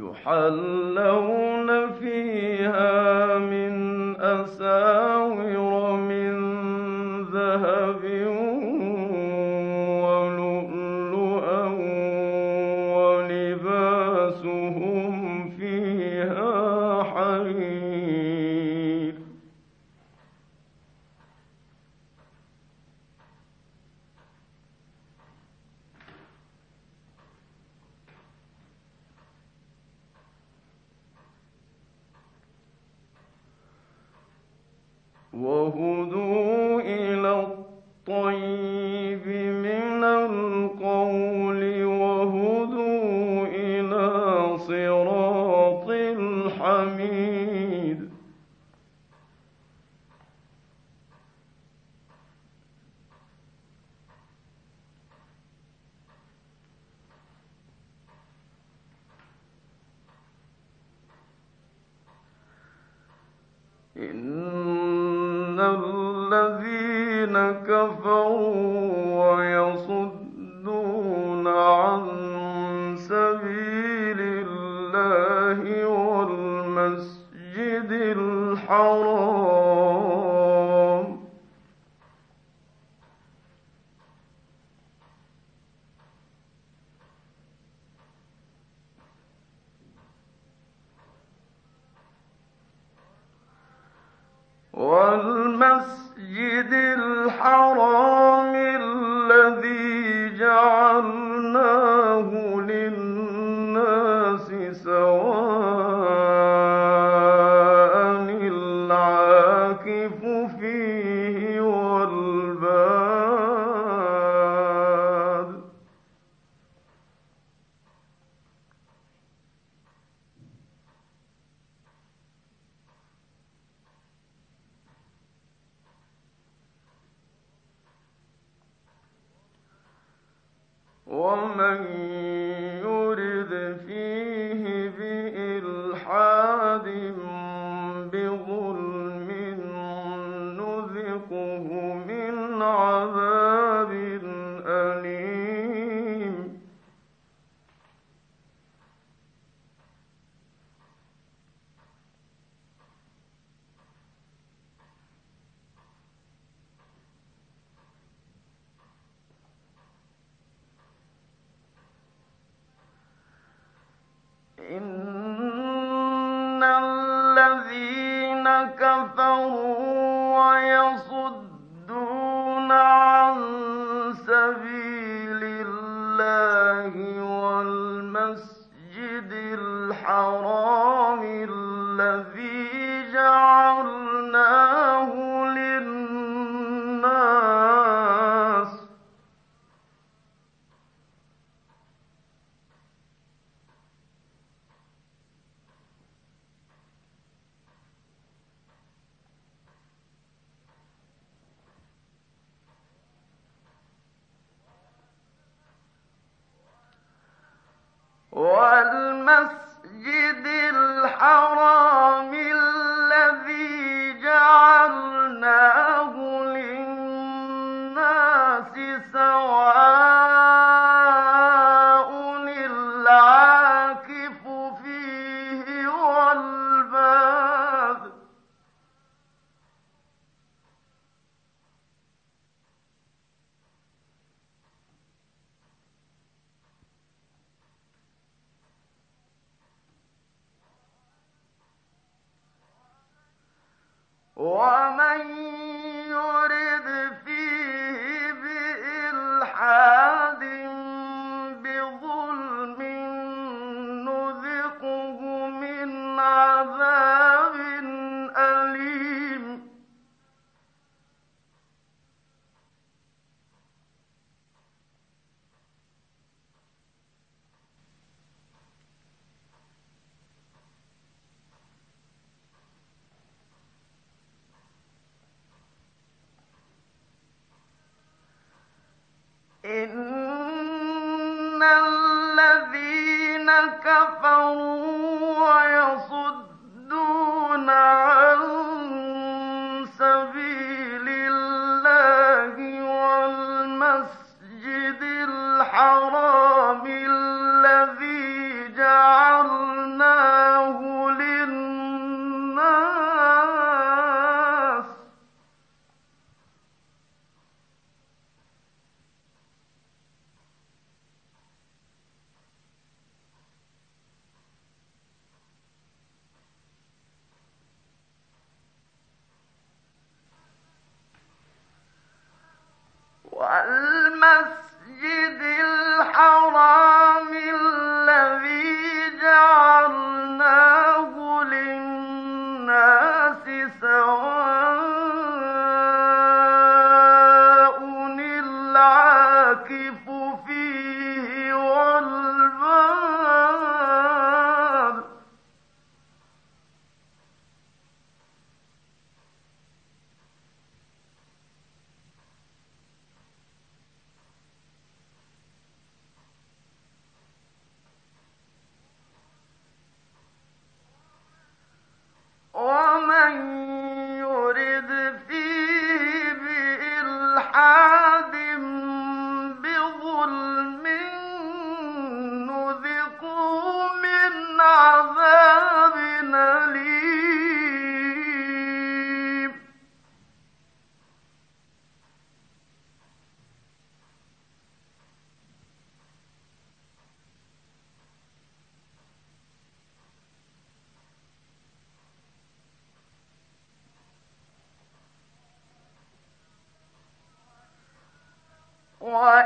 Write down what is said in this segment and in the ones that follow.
يحلون فيها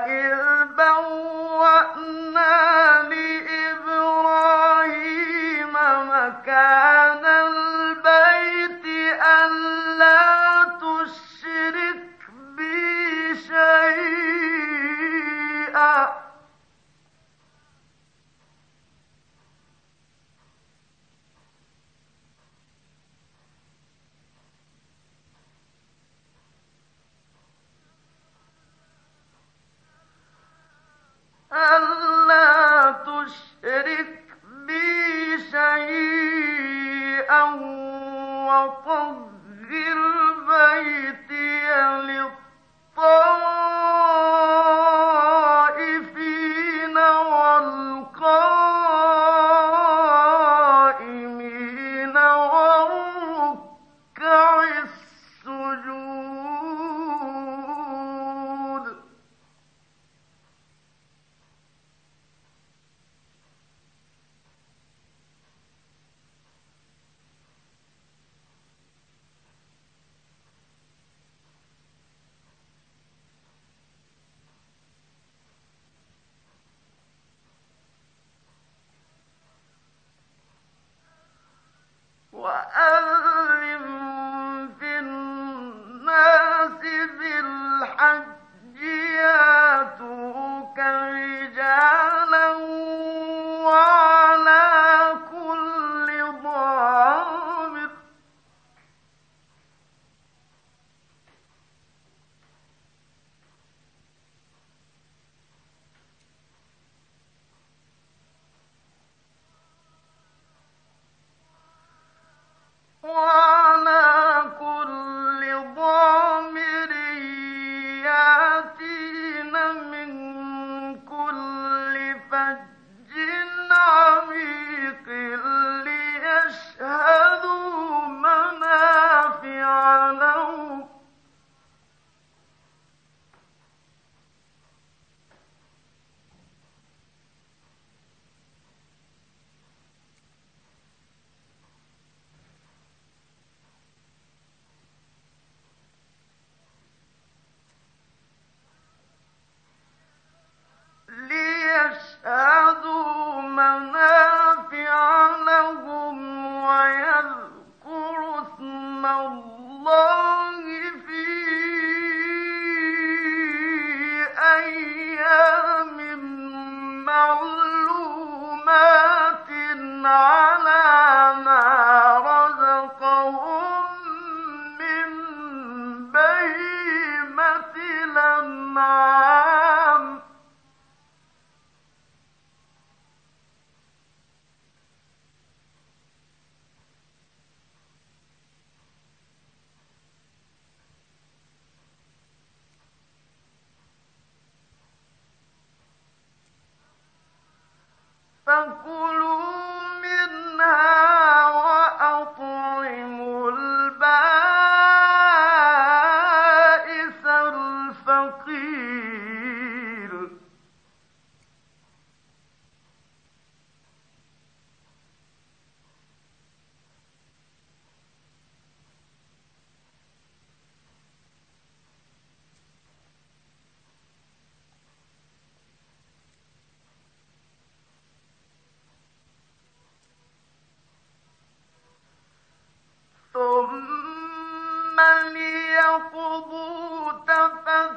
وَإِذْ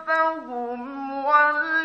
فهم ولا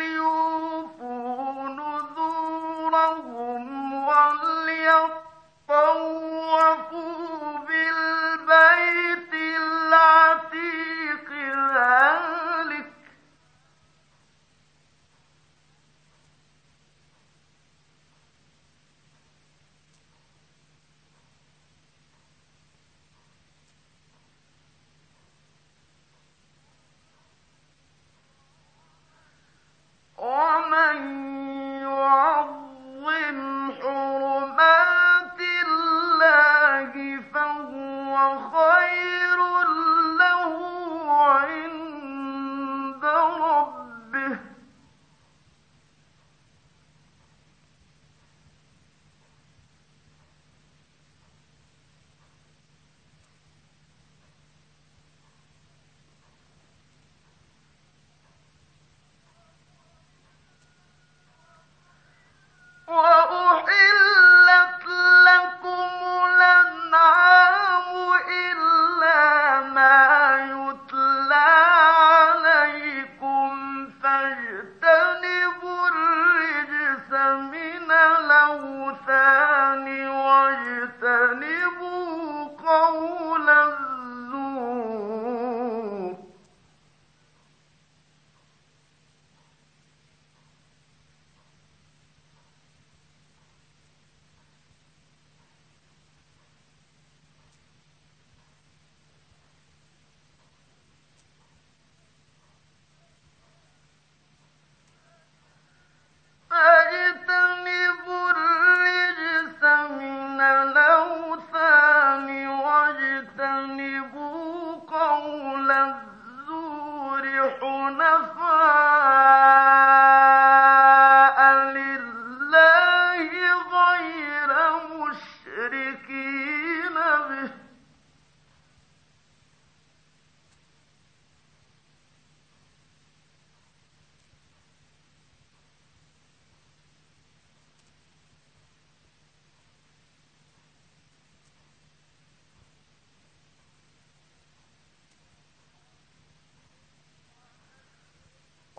فوثان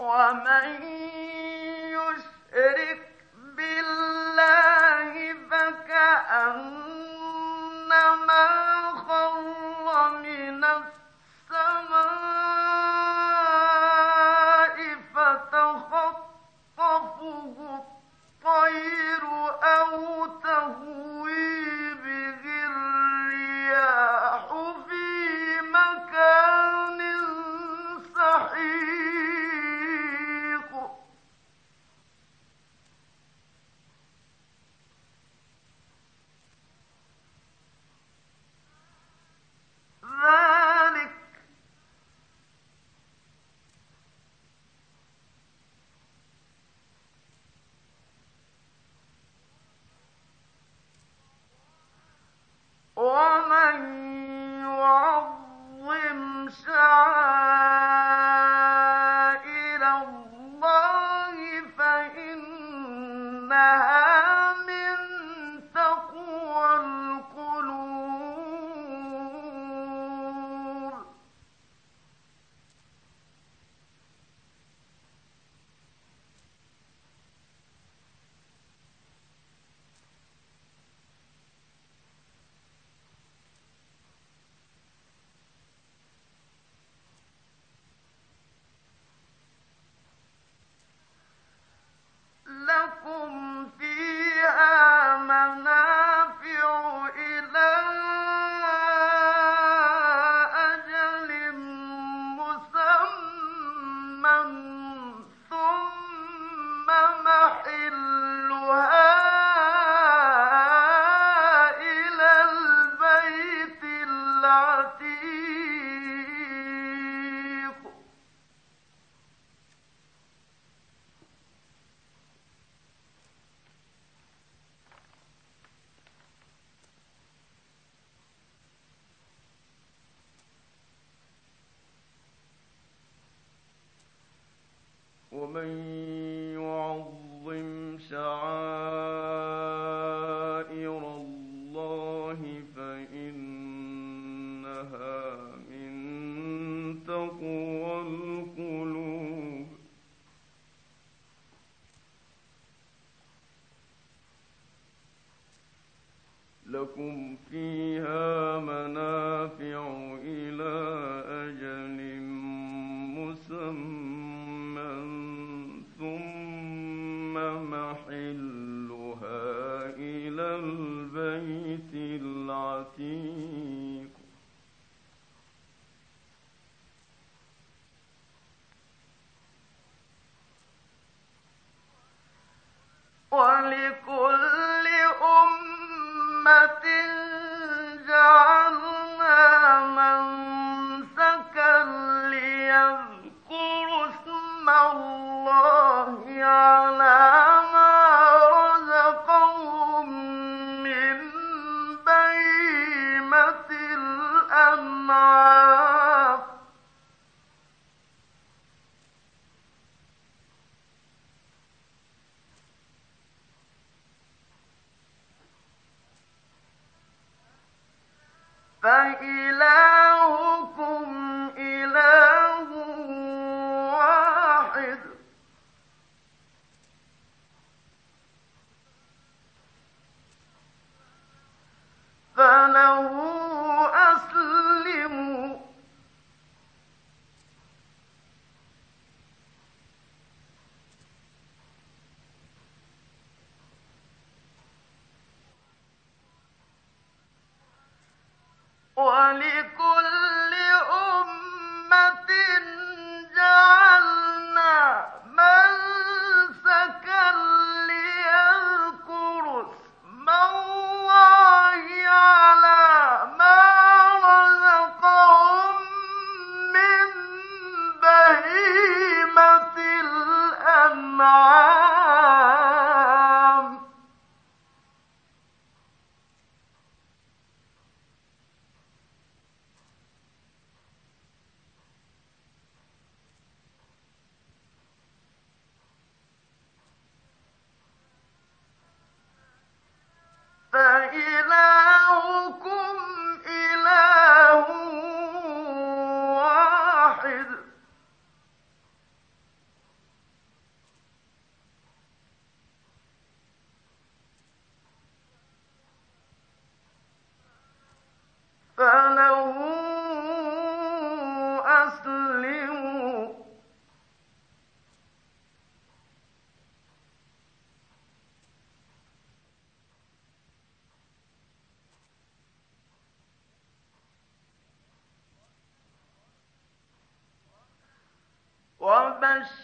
ومن لكم ben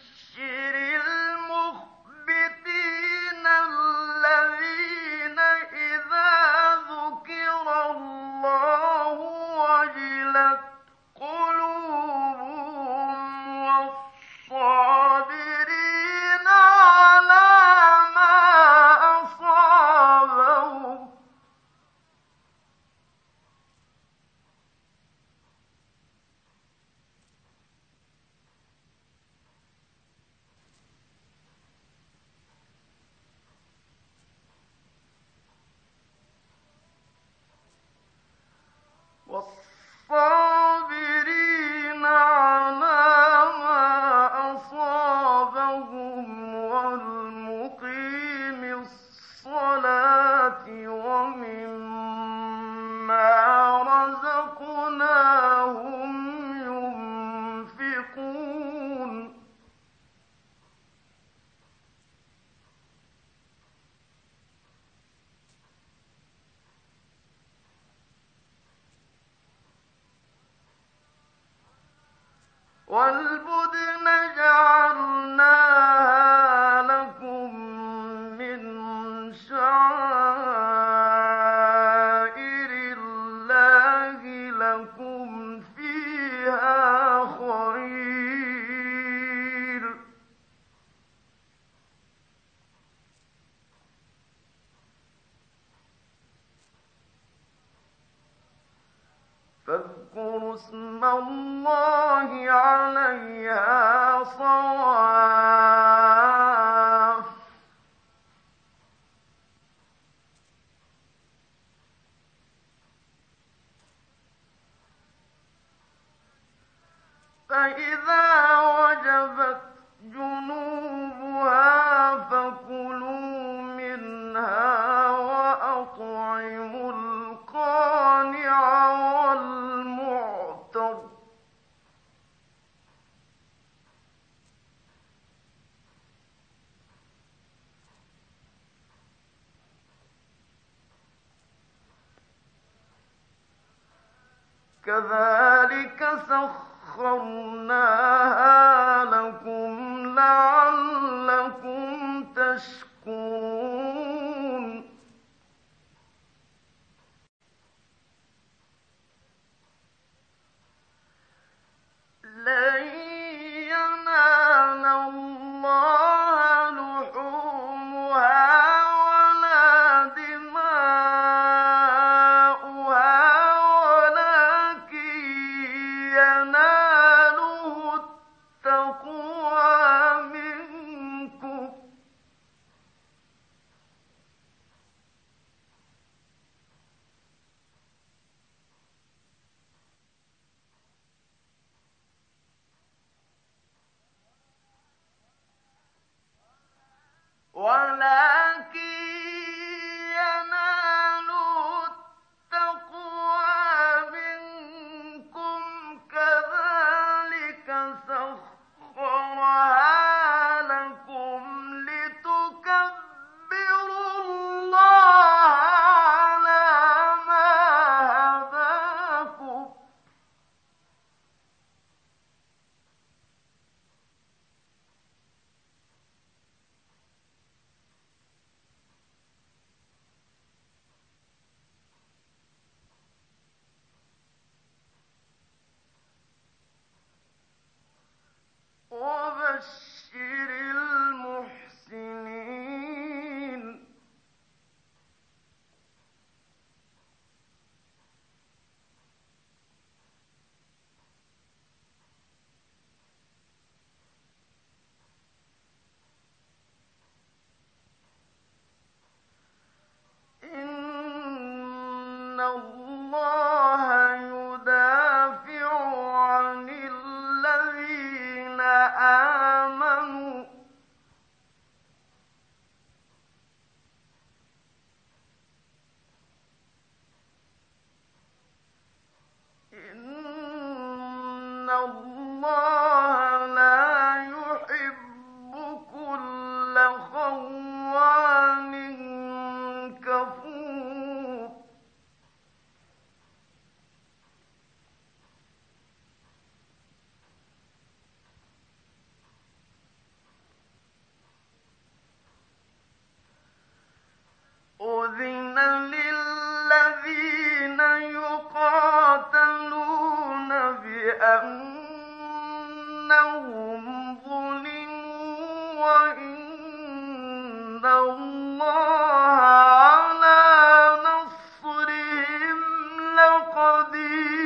لقدير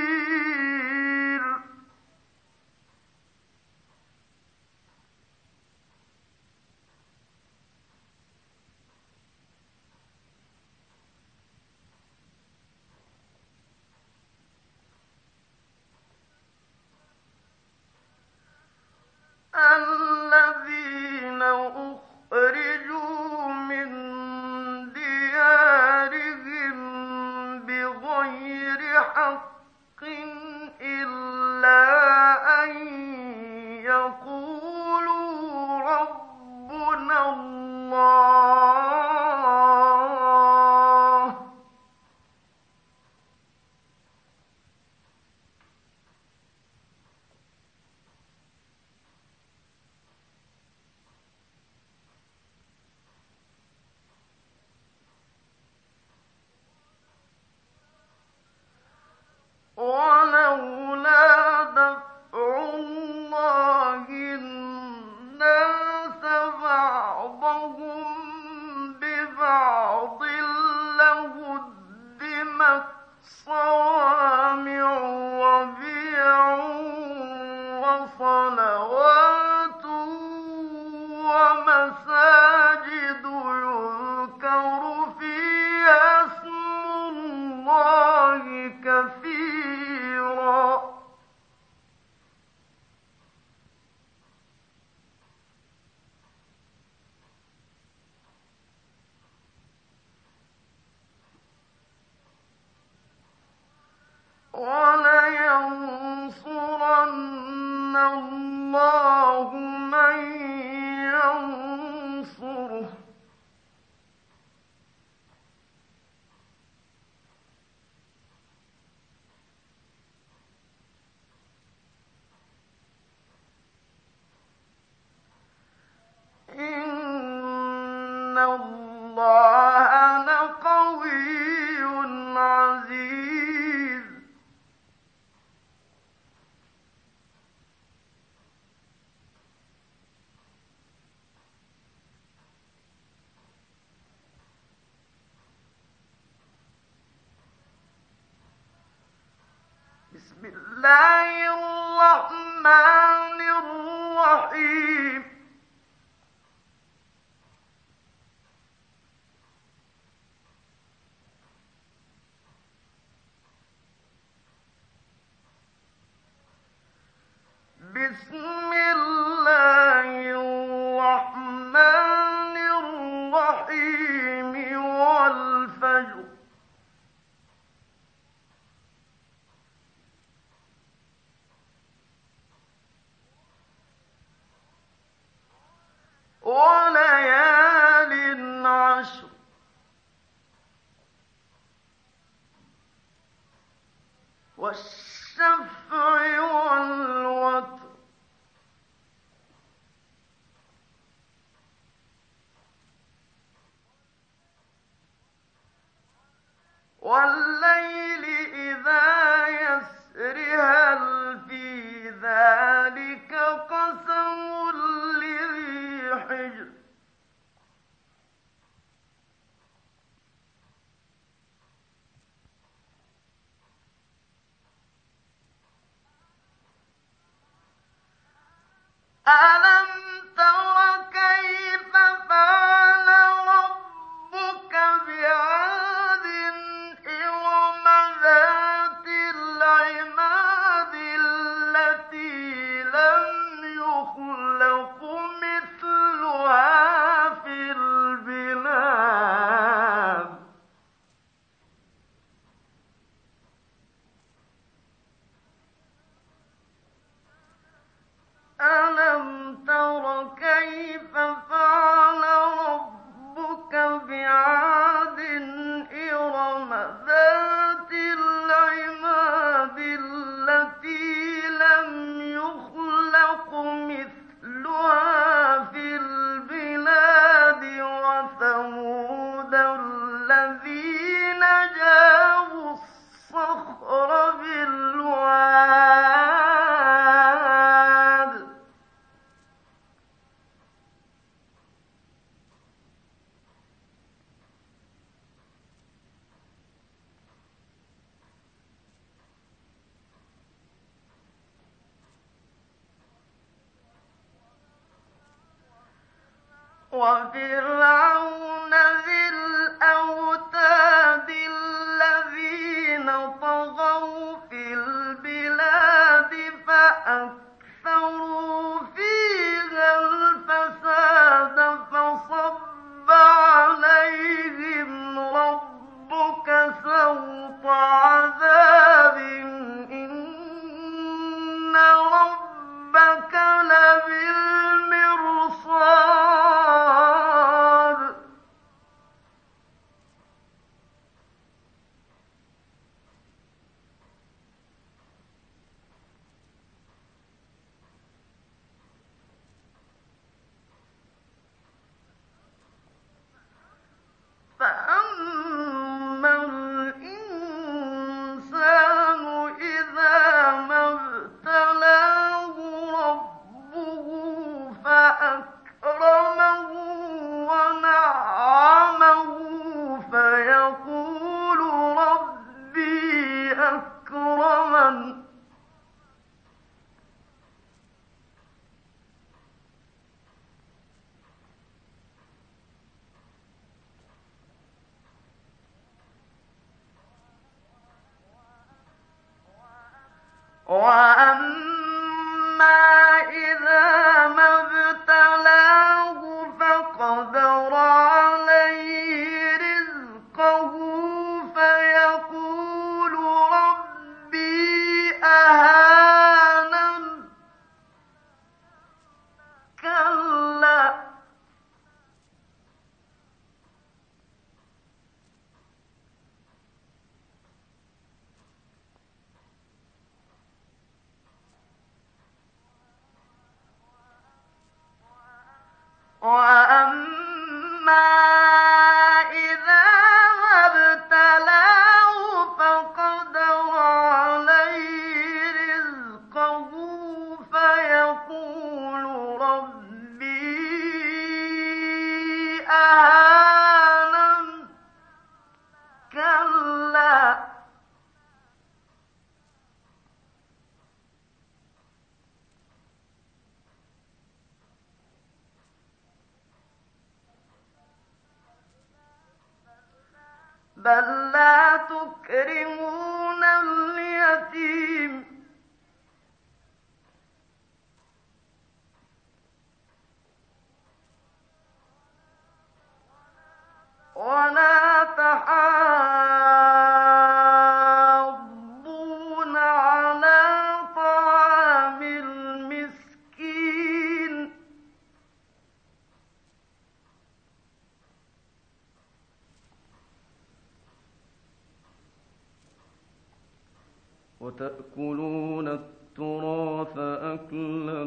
وتأكلون التراث أكلا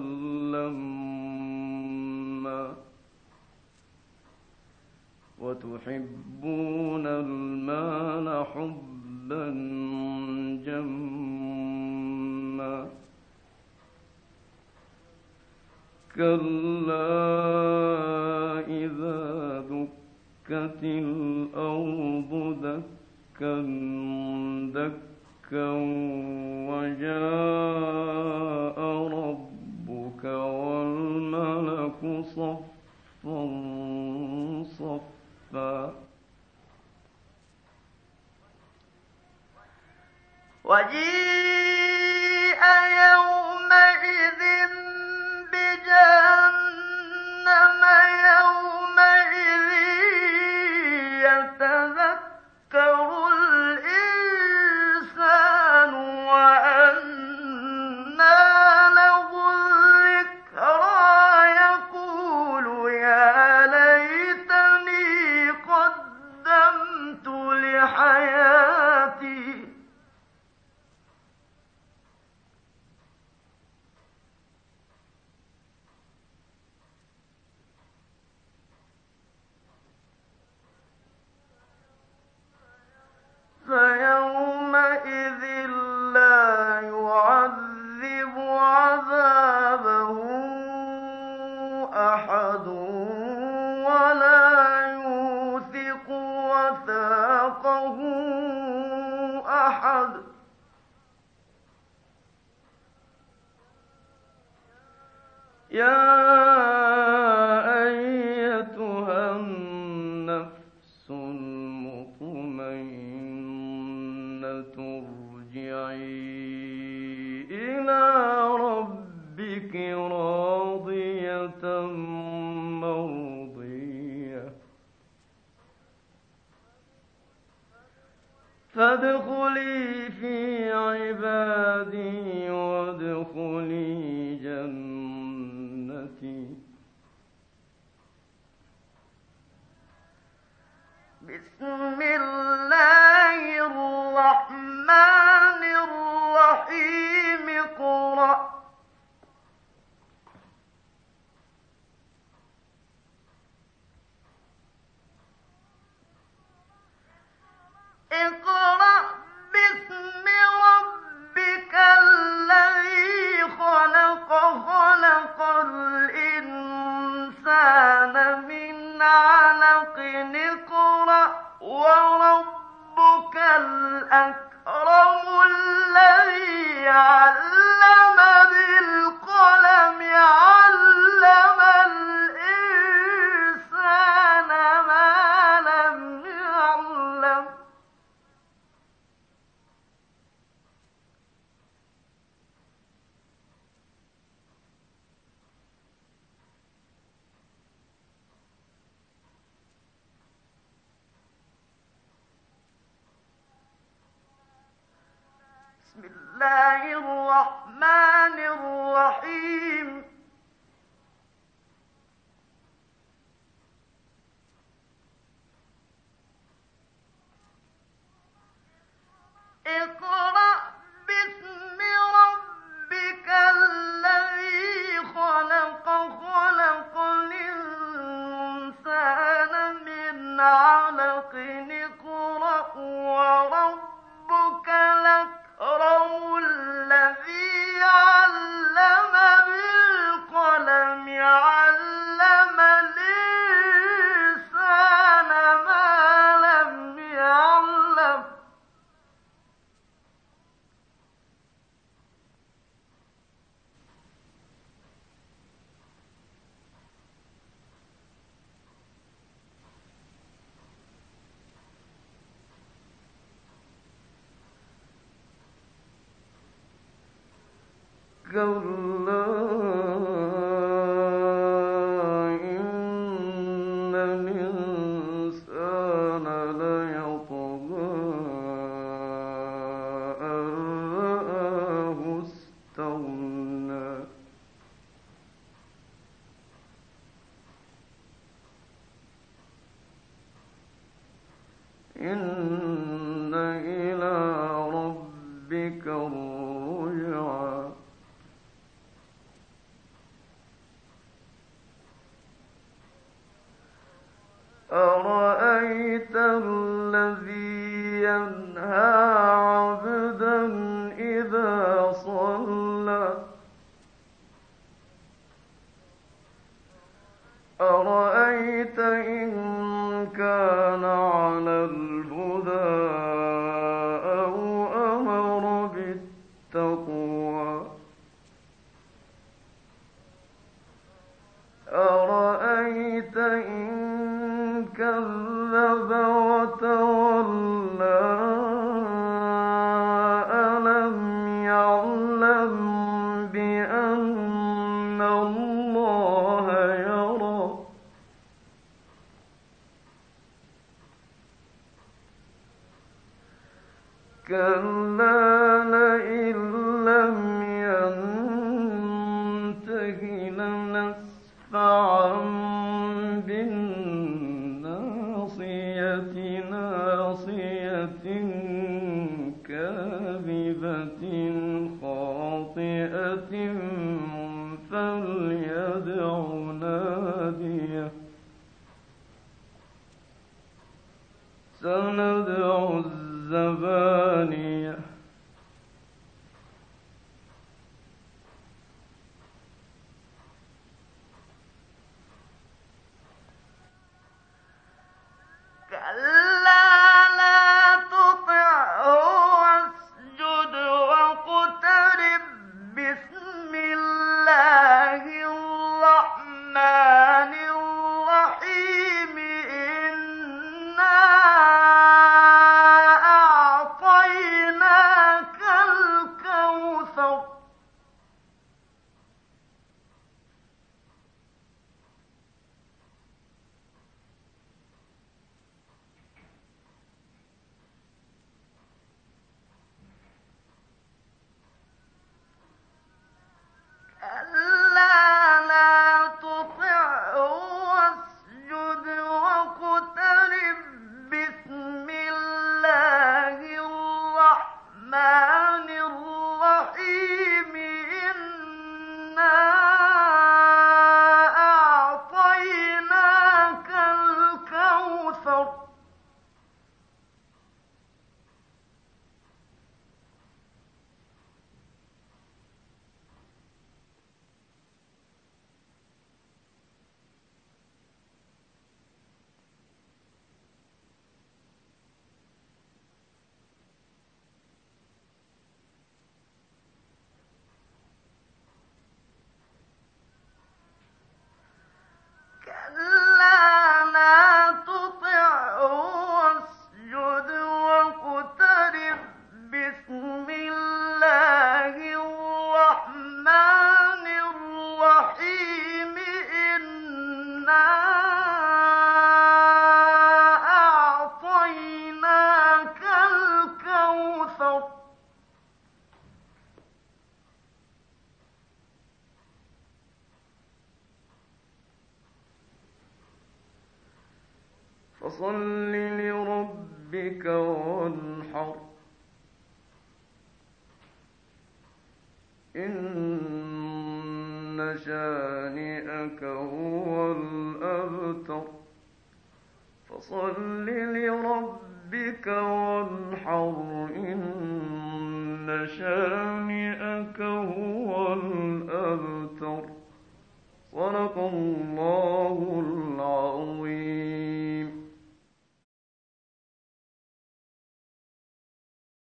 لما وتحبون المال حبا جما كلا إذا دكت الأرض دكا دكا 一 فصل